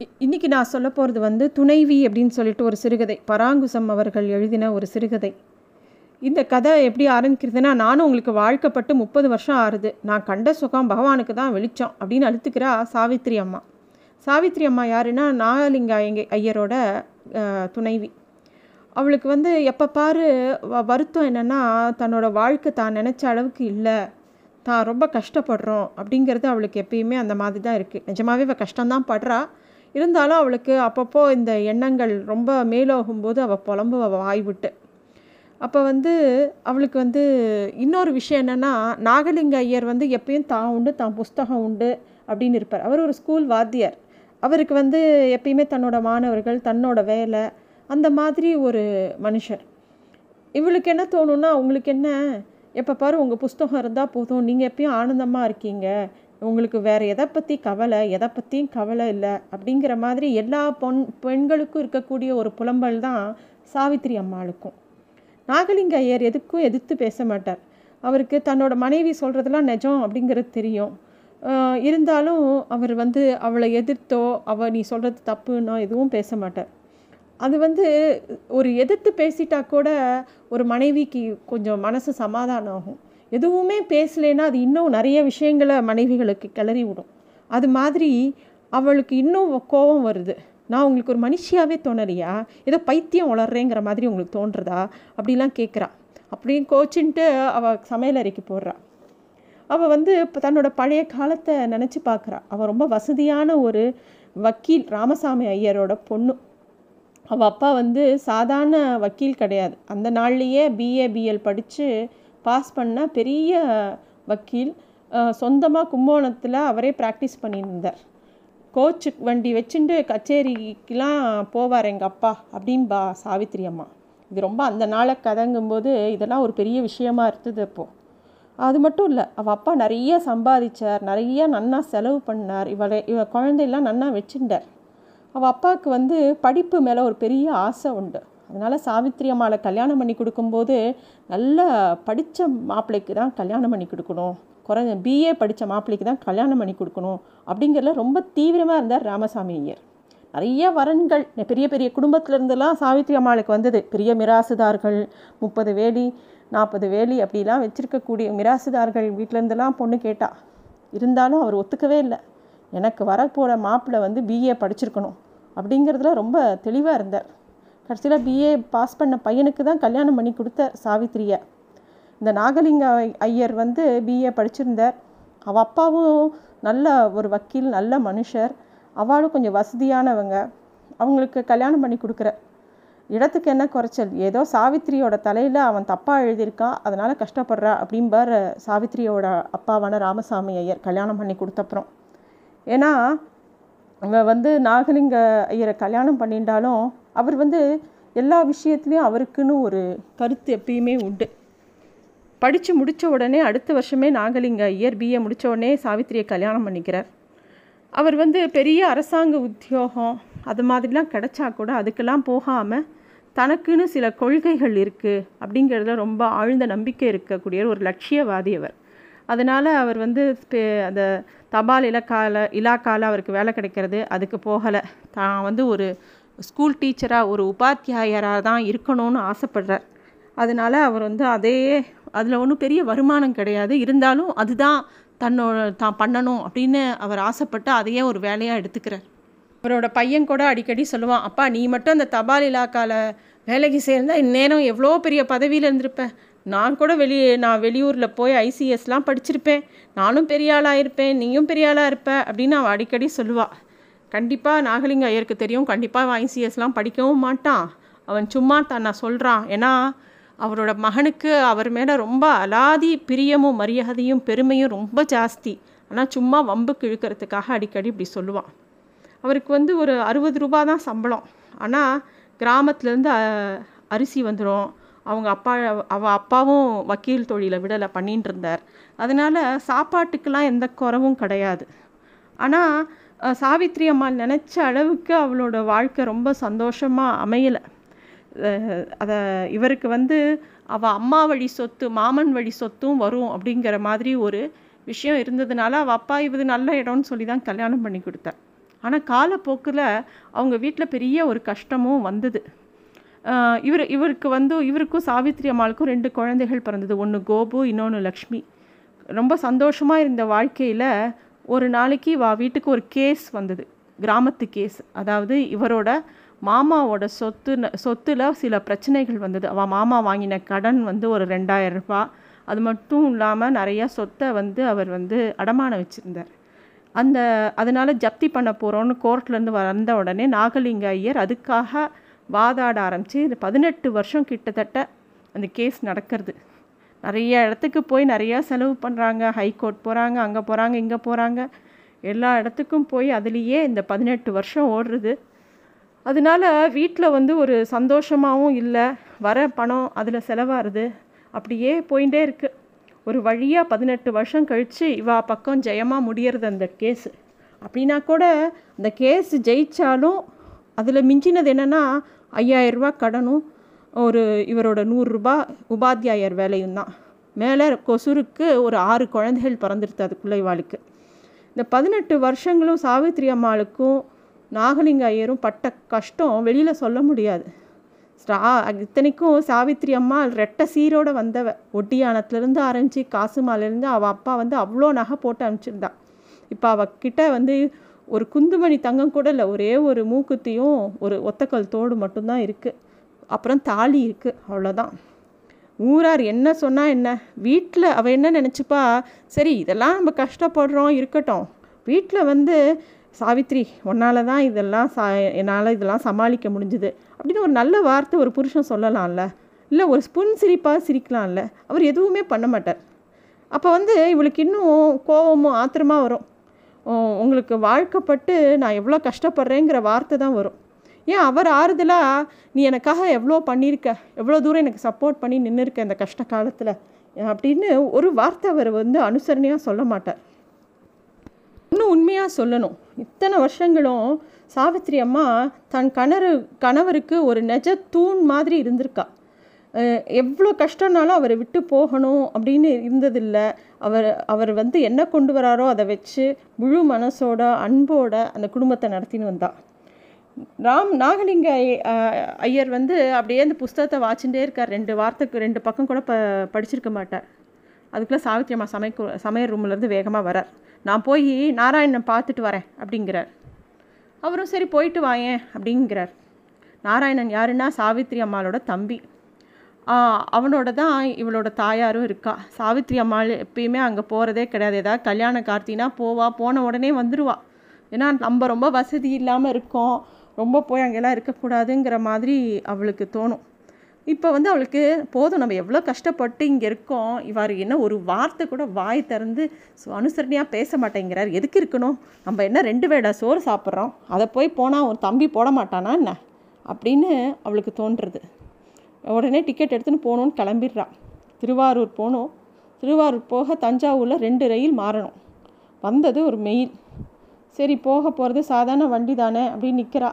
இ- நான் சொல்ல போகிறது வந்து துணைவி அப்படின்னு சொல்லிட்டு ஒரு சிறுகதை. பராங்குசம் அவர்கள் எழுதின ஒரு சிறுகதை. இந்த கதை எப்படி ஆரம்பிக்கிறதுனா நானும் உங்களுக்கு வாழ்க்கப்பட்டு முப்பது வருஷம் ஆறுது. நான் கண்ட சுகம் பகவானுக்கு தான் வெளிச்சம் அப்படின்னு அழுத்துக்கிறா சாவித்திரி அம்மா. சாவித்திரி அம்மா யாருன்னா நாகலிங்க எங்கள் ஐயரோட துணைவி. அவளுக்கு வந்து எப்போ பாரு வ- வருத்தம் என்னென்னா தன்னோட வாழ்க்கை தான் நினச்ச அளவுக்கு இல்லை. தான் ரொம்ப கஷ்டப்படுறோம் அப்படிங்கிறது அவளுக்கு எப்பயுமே அந்த மாதிரி தான் இருக்குது நிஜமாவே அவள் கஷ்டம்தான் படுறா. இருந்தாலும் அவளுக்கு அப்பப்போ இந்த எண்ணங்கள் ரொம்ப மேலோகும்போது அவள் புலம்பு அவள் அப்போ வந்து அவளுக்கு வந்து இன்னொரு விஷயம் என்னென்னா நாகலிங்க ஐயர் வந்து எப்பயும் தான் உண்டு தான் புஸ்தகம் உண்டு அப்படின்னு இருப்பார். அவர் ஒரு ஸ்கூல் வாத்தியார். அவருக்கு வந்து எப்பயுமே தன்னோட மாணவர்கள் தன்னோட வேலை அந்த மாதிரி ஒரு மனுஷர். இவளுக்கு என்ன தோணுன்னா உங்களுக்கு என்ன? எப்போ பாரு உங்கள் புஸ்தகம் இருந்தால் போதும். நீங்கள் எப்பயும் ஆனந்தமாக இருக்கீங்க. உங்களுக்கு வேறு எதை பற்றி கவலை எதை பற்றியும் கவலை இல்லை அப்படிங்கிற மாதிரி எல்லா பொன் பெண்களுக்கும் இருக்கக்கூடிய ஒரு புலம்பல் தான் சாவித்திரி அம்மாளுக்கும். நாகலிங்க ஐயர் எதுக்கும் எதிர்த்து பேச மாட்டார். அவருக்கு தன்னோட மனைவி சொல்கிறதெல்லாம் நிஜம் அப்படிங்கிறது தெரியும். இருந்தாலும் அவர் வந்து அவளை எதிர்த்தோ அவள் நீ சொல்கிறது தப்புன்னோ எதுவும் பேச மாட்டார். அது வந்து ஒரு எதிர்த்து பேசிட்டா கூட ஒரு மனைவிக்கு கொஞ்சம் மனசு சமாதானம் ஆகும். எதுவுமே பேசலைன்னா அது இன்னும் நிறைய விஷயங்களை மனைவிகளுக்கு கிளறி விடும். அது மாதிரி அவளுக்கு இன்னும் கோபம் வருது. நான் உங்களுக்கு ஒரு மனுஷியாவே தோணலையா? ஏதோ பைத்தியம் வளர்றேங்கிற மாதிரி உங்களுக்கு தோன்றதா? அப்படிலாம் கேட்குறா. அப்படியும் கோச்சின்ட்டு அவள் சமையல் அறைக்கு போடுறா. அவள் வந்து இப்போ தன்னோட பழைய காலத்தை நினச்சி பார்க்குறா. அவள் ரொம்ப வசதியான ஒரு வக்கீல் ராமசாமி ஐயரோட பொண்ணு. அவள் அப்பா வந்து சாதாரண வக்கீல் கிடையாது. அந்த நாள்லேயே பிஏ பிஎல் படித்து பாஸ் பண்ண பெரிய வக்கீல் சொந்தமாக கும்போணத்தில் அவரே ப்ராக்டிஸ் பண்ணியிருந்தார். கோச்சு வண்டி வச்சுட்டு கச்சேரிக்கெலாம் போவார் எங்கள் அப்பா அப்படின்பா சாவித்திரி அம்மா. இது ரொம்ப அந்த நாளை கதங்கும்போது இதெல்லாம் ஒரு பெரிய விஷயமா இருந்தது அப்போது அது மட்டும் இல்லை அவள் அப்பா நிறைய சம்பாதிச்சார் நிறைய நன்னா செலவு பண்ணார் இவளை இவ குழந்தையெல்லாம் நன்னா வச்சுட்டார் அவள் அப்பாவுக்கு வந்து படிப்பு மேலே ஒரு பெரிய ஆசை உண்டு. அதனால் சாவித்திரி அம்மாவை கல்யாணம் பண்ணி கொடுக்கும்போது நல்ல படித்த மாப்பிள்ளைக்கு தான் கல்யாணம் பண்ணி கொடுக்கணும். குறைஞ்ச பிஏ படித்த மாப்பிள்ளைக்கு தான் கல்யாணம் பண்ணி கொடுக்கணும் அப்படிங்கிறதுல ரொம்ப தீவிரமாக இருந்தார் ராமசாமி ஐயர். நிறைய வரன்கள் பெரிய பெரிய குடும்பத்திலேருந்துலாம் சாவித்திரி அம்மாளுக்கு வந்தது. பெரிய மிராசுதார்கள் முப்பது வேலி நாற்பது வேலி அப்படிலாம் வச்சுருக்கக்கூடிய மிராசுதார்கள் வீட்டிலேருந்துலாம் பொண்ணு கேட்டா. இருந்தாலும் அவர் ஒத்துக்கவே இல்லை. எனக்கு வரப்போகிற மாப்பிள்ளை வந்து பிஏ படிச்சிருக்கணும் அப்படிங்கிறதுல ரொம்ப தெளிவாக இருந்தார். கடைசியில் பிஏ பாஸ் பண்ண பையனுக்கு தான் கல்யாணம் பண்ணி கொடுத்தார் சாவித்திரியை. இந்த நாகலிங்க ஐயர் வந்து பிஏ படிச்சிருந்தார். அவள் அப்பாவும் நல்ல ஒரு வக்கீல் நல்ல மனுஷர். அவளும் கொஞ்சம் வசதியானவங்க. அவங்களுக்கு கல்யாணம் பண்ணி கொடுக்குற. இடத்துக்கு என்ன குறைச்சல்? ஏதோ சாவித்திரியோட தலையில் அவன் தப்பாக எழுதியிருக்கான் அதனால் கஷ்டப்படுறா அப்படிம்பார் சாவித்திரியோட அப்பாவான ராமசாமி ஐயர் கல்யாணம் பண்ணி கொடுத்தப்புறம் ஏன்னா இவன் வந்து நாகலிங்க ஐயரை கல்யாணம் பண்ணிட்டாலும் அவர் வந்து எல்லா விஷயத்துலேயும் அவருக்குன்னு ஒரு கருத்து எப்பயுமே உண்டு. படித்து முடித்த உடனே அடுத்த வருஷமே நாகலிங்க இயர் பிஏ முடித்த உடனே சாவித்திரியை கல்யாணம் பண்ணிக்கிறார். அவர் வந்து பெரிய அரசாங்க உத்தியோகம் அது மாதிரிலாம் கிடைச்சா கூட அதுக்கெல்லாம் போகாமல் தனக்குன்னு சில கொள்கைகள் இருக்குது அப்படிங்கிறதுல ரொம்ப ஆழ்ந்த நம்பிக்கை இருக்கக்கூடிய ஒரு லட்சியவாதி அவர். அதனால் அவர் வந்து அந்த தபால் இலக்கால இலாக்கால அவருக்கு வேலை கிடைக்கிறது அதுக்கு போகலை. தான் வந்து ஒரு ஸ்கூல் டீச்சராக ஒரு உபாத்தியாயராக தான் இருக்கணும்னு ஆசைப்படுறார். அதனால அவர் வந்து அதே அதில் ஒன்றும் பெரிய வருமானம் கிடையாது. இருந்தாலும் அதுதான் தன்னோட தான் பண்ணணும் அப்படின்னு அவர் ஆசைப்பட்டு அதையே ஒரு வேலையாக எடுத்துக்கிறார். அவரோட பையன் கூட அடிக்கடி சொல்லுவான் அப்பா நீ மட்டும் அந்த தபால் இலாக்காவில் வேலைக்கு சேர்ந்தால் இந்நேரம் எவ்வளோ பெரிய பதவியில் இருந்திருப்ப. நான் கூட வெளி நான் வெளியூரில் போய் ஐசிஎஸ்லாம் படிச்சிருப்பேன். நானும் பெரிய ஆளாக இருப்பேன். நீயும் பெரிய ஆளாக இருப்ப. அப்படின்னு அவள் அடிக்கடி சொல்லுவாள் கண்டிப்பாக நாகலிங்க ஐயருக்கு தெரியும். கண்டிப்பாக அவன் ஐசிஎஸ்லாம் படிக்கவும் மாட்டான். அவன் சும்மா தன்னை சொல்கிறான் ஏன்னா அவரோட மகனுக்கு அவர் மேலே ரொம்ப அலாதி பிரியமும் மரியாதையும் பெருமையும் ரொம்ப ஜாஸ்தி. ஆனால் சும்மா வம்புக்கு இழுக்கிறதுக்காக அடிக்கடி இப்படி சொல்லுவான். அவருக்கு வந்து ஒரு அறுபது ரூபா தான் சம்பளம். ஆனால் கிராமத்துலேருந்து அரிசி வந்துடும் அவங்க அப்பா அவள் அப்பாவும் வக்கீல் தொழிலை விடலை பண்ணிட்டு இருந்தார். அதனால் சாப்பாட்டுக்கெல்லாம் எந்த குறவும் கிடையாது. ஆனால் சாவித்ரி அம்மாள் நினச்ச அளவுக்கு அவளோட வாழ்க்கை ரொம்ப சந்தோஷமாக அமையலை. அதை இவருக்கு வந்து அவள் அம்மா வழி சொத்து மாமன் வழி சொத்தும் வரும் அப்படிங்கிற மாதிரி ஒரு விஷயம் இருந்ததுனால அவள் அப்பா இது நல்ல இடம்னு சொல்லி தான் கல்யாணம் பண்ணி கொடுத்தேன் ஆனால் காலப்போக்கில் அவங்க வீட்டில் பெரிய ஒரு கஷ்டமும் வந்தது. இவர் இவருக்கு வந்து இவருக்கும் சாவித்ரி அம்மாளுக்கும் ரெண்டு குழந்தைகள் பிறந்தது. ஒன்று கோபு இன்னொன்று லக்ஷ்மி. ரொம்ப சந்தோஷமாக இருந்த வாழ்க்கையில் ஒரு நாளைக்கு வா வீட்டுக்கு ஒரு கேஸ் வந்தது. கிராமத்து கேஸ் அதாவது இவரோட மாமாவோட சொத்து சொத்தில் சில பிரச்சனைகள் வந்தது. அவள் மாமா வாங்கின கடன் வந்து ஒரு ரெண்டாயிரம் ரூபாய் அது மட்டும் இல்லாமல் நிறையா சொத்தை வந்து அவர் வந்து அடமானம் வச்சுருந்தார். அந்த அதனால் ஜப்தி பண்ண போகிறோன்னு கோர்ட்லேருந்து வந்த உடனே நாகலிங்க ஐயர் அதுக்காக வாதாட ஆரம்பித்து பதினெட்டு வருஷம் கிட்டத்தட்ட அந்த கேஸ் நடக்கிறது. நிறைய இடத்துக்கு போய் நிறையா செலவு பண்ணுறாங்க ஹைகோர்ட் போகிறாங்க அங்கே போகிறாங்க இங்கே போகிறாங்க எல்லா இடத்துக்கும் போய் அதுலேயே இந்த பதினெட்டு வருஷம் ஓடுறது. அதனால வீட்டில் வந்து ஒரு சந்தோஷமாகவும் இல்லை. வர பணம் அதில் செலவாகுது. அப்படியே போயிட்டே இருக்குது ஒரு வழியாக பதினெட்டு வருஷம் கழித்து இவா பக்கம் ஜெயமாக முடியறது அந்த கேஸு அப்படின்னா கூட அந்த கேஸ் ஜெயித்தாலும் அதில் மிஞ்சினது என்னென்னா ஐயாயிரரூபா கடனும். ஒரு இவரோட நூறுரூபா உபாத்தியாயர் வேலையும் தான். மேலே கொசுருக்கு ஒரு ஆறு குழந்தைகள் பிறந்துருது அதுக்குள்ளே இவாளுக்கு இந்த பதினெட்டு வருஷங்களும் சாவித்ரி அம்மாளுக்கும் நாகலிங்க ஐயரும் பட்ட கஷ்டம் வெளியில் சொல்ல முடியாது. ஸ்டா இத்தனைக்கும் சாவித்ரி அம்மா ரெட்டை சீரோடு வந்தவ. ஒட்டியானத்துலேருந்து ஆரம்பித்து காசுமாலேருந்து அவள் அப்பா வந்து அவ்வளோ நகை போட்டு அனுப்பிச்சிருந்தா. இப்போ அவகிட்ட வந்து ஒரு குந்துமணி தங்கம் கூட இல்லை ஒரே ஒரு மூக்குத்தியும் ஒரு ஒத்தக்கல் தோடு மட்டும்தான் இருக்குது அப்புறம் தாலி இருக்குது அவ்வளோதான் ஊரார் என்ன சொன்னால் என்ன? வீட்டில் அவள் என்ன நினச்சிப்பா? சரி இதெல்லாம் நம்ம கஷ்டப்படுறோம் இருக்கட்டும். வீட்டில் வந்து சாவித்ரி உன்னால தான் இதெல்லாம் சா என்னால் இதெல்லாம் சமாளிக்க முடிஞ்சுது. அப்படின்னு ஒரு நல்ல வார்த்தை ஒரு புருஷன் சொல்லலாம்ல. இல்லை ஒரு ஸ்புன் சிரிப்பாக சிரிக்கலாம்ல. அவர் எதுவுமே பண்ண மாட்டார். அப்போ வந்து இவளுக்கு இன்னும் கோபமும் ஆத்திரமாக வரும். உங்களுக்கு வாழ்க்கப்பட்டு நான் எவ்வளோ கஷ்டப்படுறேங்கிற வார்த்தை தான் வரும். ஏன் அவர் ஆறுதலாக நீ எனக்காக எவ்வளோ பண்ணியிருக்க? எவ்வளோ தூரம் எனக்கு சப்போர்ட் பண்ணி நின்று இருக்க இந்த கஷ்ட காலத்தில்? அப்படின்னு ஒரு வார்த்தை அவர் வந்து அனுசரணையாக சொல்ல மாட்டார். இன்னும் உண்மையாக சொல்லணும். இத்தனை வருஷங்களும் சாவித்ரி அம்மா தன் கணரு கணவருக்கு ஒரு நெஜ தூண் மாதிரி இருந்திருக்கா. எவ்வளோ கஷ்டம்னாலும் அவரை விட்டு போகணும் அப்படின்னு இருந்ததில்லை. அவர் அவர் வந்து என்ன கொண்டு வராரோ அதை வச்சு முழு மனசோட அன்போட அந்த குடும்பத்தை நடத்தின்னு வந்தாள் ராம் நாகலிங்க ஐயர் வந்து அப்படியே அந்த புஸ்தகத்தை வாச்சுட்டே இருக்கார். ரெண்டு வாரத்துக்கு ரெண்டு பக்கம் கூட ப படிச்சிருக்க மாட்டார். அதுக்குள்ளே சாவித்ரி அம்மா சமைக்க சமையல் ரூம்லேருந்து வேகமாக வரார். நான் போய் நாராயணன் பார்த்துட்டு வரேன் அப்படிங்கிறார். அவரும் சரி போயிட்டு வாயேன் அப்படிங்கிறார். நாராயணன் யாருன்னா சாவித்ரி அம்மாளோட தம்பி. அவனோட தான் இவளோட தாயாரும் இருக்கா. சாவித்ரி அம்மாள் எப்பயுமே அங்கே போகிறதே கிடையாது. ஏதாவது கல்யாண கார்த்தினா போவா போன உடனே வந்துடுவா ஏன்னா நம்ம ரொம்ப வசதி இல்லாமல் இருக்கோம். ரொம்ப போய் அங்கெல்லாம் இருக்கக்கூடாதுங்கிற மாதிரி அவளுக்கு தோணும். இப்போ வந்து அவளுக்கு போதும் நம்ம எவ்வளோ கஷ்டப்பட்டு இங்கே இருக்கோம். இவர் என்ன ஒரு வார்த்தை கூட வாய் திறந்து அனுசரணையாக பேச மாட்டேங்கிறார். எதுக்கு இருக்கணும்? நம்ம என்ன ரெண்டு வேடா சோறு சாப்பிட்றோம். அதை போய் போனால் ஒரு தம்பி போட மாட்டானா என்ன? அப்படின்னு அவளுக்கு தோன்றுறது. உடனே டிக்கெட் எடுத்துன்னு போகணுன்னு கிளம்பிடுறான். திருவாரூர் போகணும். திருவாரூர் போக தஞ்சாவூரில் ரெண்டு ரயில் மாறணும். வந்தது ஒரு மெயில் சரி போக போகிறது சாதாரண வண்டி தானே அப்படின்னு நிற்கிறா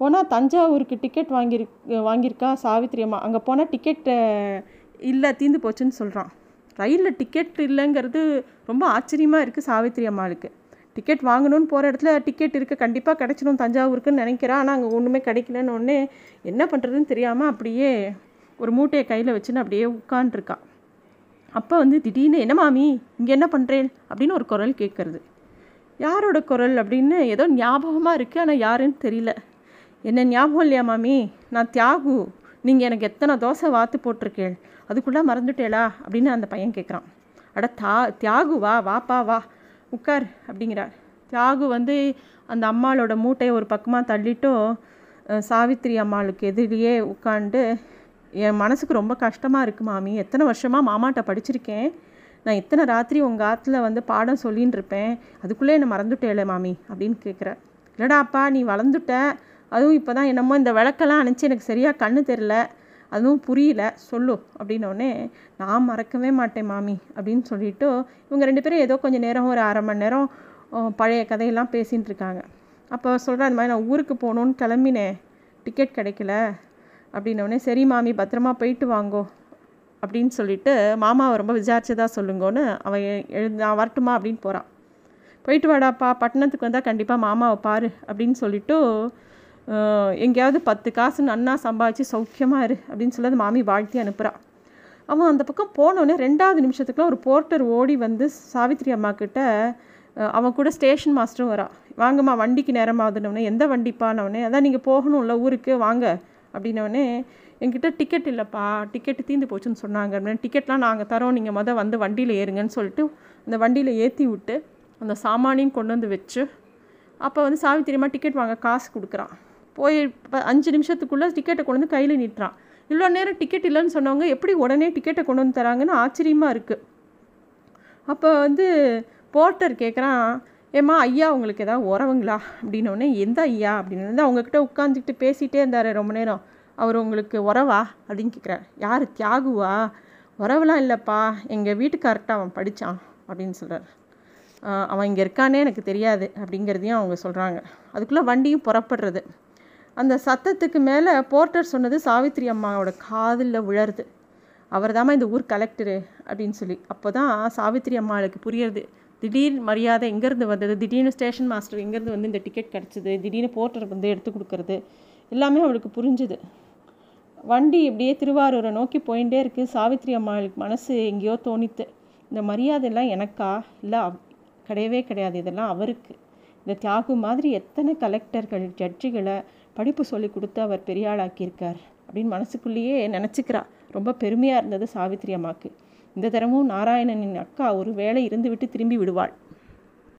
போனால் தஞ்சாவூருக்கு டிக்கெட் வாங்கியிருக் வாங்கியிருக்கா சாவித்ரி அம்மா. அங்கே போனால் டிக்கெட்டு இல்லை தீந்து போச்சுன்னு சொல்கிறான் ரயிலில் டிக்கெட் இல்லைங்கிறது ரொம்ப ஆச்சரியமாக இருக்குது சாவித்ரி அம்மாளுக்கு. டிக்கெட் வாங்கணும்னு போகிற இடத்துல டிக்கெட் இருக்குது கண்டிப்பாக கிடச்சிடும் தஞ்சாவூருக்குன்னு நினைக்கிறேன் ஆனால் அங்கே ஒன்றுமே கிடைக்கலன்னு ஒன்று என்ன பண்ணுறதுன்னு தெரியாமல் அப்படியே ஒரு மூட்டையை கையில் வச்சுன்னு அப்படியே உட்காண்ட்ருக்கா அப்போ வந்து திடீர்னு என்ன மாமி இங்கே என்ன பண்ணுறேன் அப்படின்னு ஒரு குரல் கேட்குறது யாரோட குரல்? அப்படின்னு ஏதோ ஞாபகமாக இருக்குது ஆனால் யாருன்னு தெரியல. என்ன ஞாபகம் இல்லையா மாமி? நான் தியாகு. நீங்கள் எனக்கு எத்தனை தோசை வாத்து போட்டிருக்கேன் அதுக்குள்ளே மறந்துட்டேளா? அப்படின்னு அந்த பையன் கேட்குறான். அட தா தியாகு வா வாப்பா வா. உட்கார் அப்படிங்கிறார். தியாகு வந்து அந்த அம்மாளோட மூட்டையை ஒரு பக்கமாக தள்ளிட்டும் சாவித்திரி அம்மாளுக்கு எதிரியே உட்காந்து என் மனசுக்கு ரொம்ப கஷ்டமாக இருக்குது மாமி. எத்தனை வருஷமாக மாமாட்ட படிச்சிருக்கேன். நான் இத்தனை ராத்திரி உங்கள் ஆற்றுல வந்து பாடம் சொல்லின்னு இருப்பேன். அதுக்குள்ளே என்னை மறந்துட்டேல மாமி அப்படின்னு கேட்குற இல்லடா அப்பா நீ வளர்ந்துட்ட. அதுவும் இப்போ தான் என்னமோ இந்த விளக்கெல்லாம் அனுப்பிச்சு எனக்கு சரியாக கண்ணு தெரில அதுவும் புரியல. சொல்லு அப்படின்னோடனே நான் மறக்கவே மாட்டேன் மாமி அப்படின்னு சொல்லிவிட்டு இவங்க ரெண்டு பேரும் ஏதோ கொஞ்சம் நேரம் ஒரு அரை மணி நேரம் பழைய கதையெல்லாம் பேசிகிட்டு இருக்காங்க. அப்போ சொல்கிறேன் அந்த மாதிரி நான் ஊருக்கு போகணுன்னு கிளம்பினேன். டிக்கெட் கிடைக்கல. அப்படின்னோடனே சரி மாமி பத்திரமா போயிட்டு வாங்கோ. அப்படின்னு சொல்லிட்டு மாமாவை ரொம்ப விசாரிச்சதா சொல்லுங்கன்னு அவன் எழு நான் வரட்டுமா? அப்படின்னு போகிறான் போயிட்டு வாடாப்பா பட்டணத்துக்கு வந்தால் கண்டிப்பாக மாமாவை பாரு. அப்படின்னு சொல்லிவிட்டு எங்கேயாவது பத்து காசு நன்னா சம்பாதிச்சு சௌக்கியமாக இரு அப்படின்னு சொல்லி மாமி வாழ்த்தி அனுப்புகிறான் அவன் அந்த பக்கம் போனோடனே ரெண்டாவது நிமிஷத்துக்குலாம் ஒரு போர்ட்டர் ஓடி வந்து சாவித்ரி அம்மா கிட்ட அவன் கூட ஸ்டேஷன் மாஸ்டரும் வரான் வாங்கம்மா வண்டிக்கு நேரமாகுதுனவனே எந்த வண்டிப்பானவனே அதான் நீங்கள் போகணும்ல ஊருக்கு வாங்க. அப்படின்னவனே என்கிட்ட டிக்கெட் இல்லைப்பா டிக்கெட்டு தீந்து போச்சுன்னு சொன்னாங்க. அப்படின்னு டிக்கெட்லாம் நாங்கள் தரோம் நீங்கள் மொதல் வந்து வண்டியில் ஏறுங்கன்னு சொல்லிட்டு அந்த வண்டியில் ஏற்றி விட்டு அந்த சாமானையும் கொண்டு வந்து வச்சு அப்போ வந்து சாவித்திரியமாக டிக்கெட் வாங்க காசு கொடுக்குறான் போய் இப்போ அஞ்சு நிமிஷத்துக்குள்ளே டிக்கெட்டை கொண்டு வந்து கையில் நிட்டுறான் இவ்வளோ நேரம் டிக்கெட் இல்லைன்னு சொன்னவங்க எப்படி உடனே டிக்கெட்டை கொண்டு வந்து தராங்கன்னு ஆச்சரியமாக இருக்குது அப்போ வந்து போர்ட்டர் கேட்குறான் ஏம்மா ஐயா உங்களுக்கு எதாவது உறவுங்களா? அப்படின்னோடனே எந்த ஐயா? அப்படின்னு வந்து அவங்கக்கிட்ட உட்காந்துக்கிட்டு பேசிகிட்டே இருந்தார் ரொம்ப நேரம். அவர் உங்களுக்கு உறவா? அப்படின்னு கேட்குறாரு யார்? தியாகுவா? உறவுலாம் இல்லைப்பா. எங்கள் வீட்டுக்கார்ட்ட அவன் படித்தான் அப்படின்னு சொல்கிறார் அவன் இங்கே இருக்கானே எனக்கு தெரியாது. அப்படிங்கிறதையும் அவங்க சொல்கிறாங்க அதுக்குள்ளே வண்டியும் புறப்படுறது. அந்த சத்தத்துக்கு மேலே போர்ட்டர் சொன்னது சாவித்ரி அம்மாவோட காதில் விழருது அவர் தாம்மா இந்த ஊர் கலெக்டரு அப்படின்னு சொல்லி. அப்போ தான் சாவித்ரி அம்மாளுக்கு புரியுறது. திடீர் மரியாதை எங்கேருந்து வந்தது? திடீர்னு ஸ்டேஷன் மாஸ்டர் எங்கேருந்து வந்து இந்த டிக்கெட் கிடச்சிது? திடீர்னு போர்ட்டர் வந்து எடுத்து கொடுக்கறது? எல்லாமே அவளுக்கு புரிஞ்சுது. வண்டி இப்படியே திருவாரூரை நோக்கி போயிட்டே இருக்குது சாவித்ரி அம்மாளுக்கு மனசு எங்கேயோ தோணித்து. இந்த மரியாதையெல்லாம் எனக்கா? இல்லை கிடையவே கிடையாது. இதெல்லாம் அவருக்கு. இந்த தியாகு மாதிரி எத்தனை கலெக்டர்கள் ஜட்ஜுகளை படிப்பு சொல்லி கொடுத்து அவர் பெரிய ஆளாக்கியிருக்கார் அப்படின்னு மனசுக்குள்ளேயே நினச்சிக்கிறா. ரொம்ப பெருமையாக இருந்தது சாவித்திரி அம்மாவுக்கு இந்த தரமும் நாராயணனின் அக்கா ஒரு வேலை இருந்து விட்டு திரும்பி விடுவாள்.